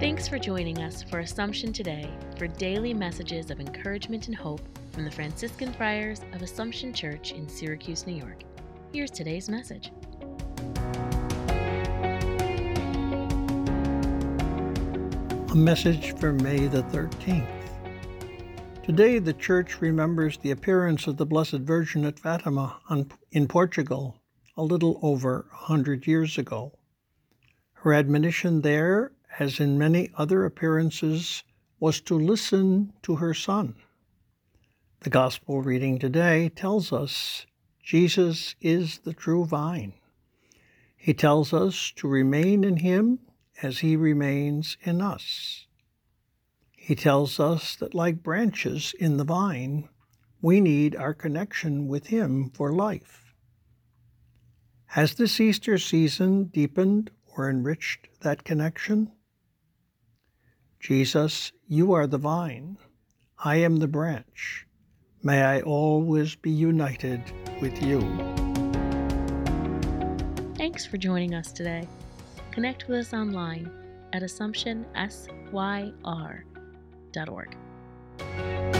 Thanks for joining us for Assumption Today for daily messages of encouragement and hope from the Franciscan Friars of Assumption Church in Syracuse, New York. Here's today's message. A message for May the 13th. Today, the Church remembers the appearance of the Blessed Virgin at Fatima in Portugal a little over a hundred years ago. Her admonition there, as in many other appearances, was to listen to her Son. The Gospel reading today tells us Jesus is the true vine. He tells us to remain in Him as He remains in us. He tells us that, like branches in the vine, we need our connection with Him for life. Has this Easter season deepened or enriched that connection? Jesus, you are the vine. I am the branch. May I always be united with you. Thanks for joining us today. Connect with us online at AssumptionSYR.org.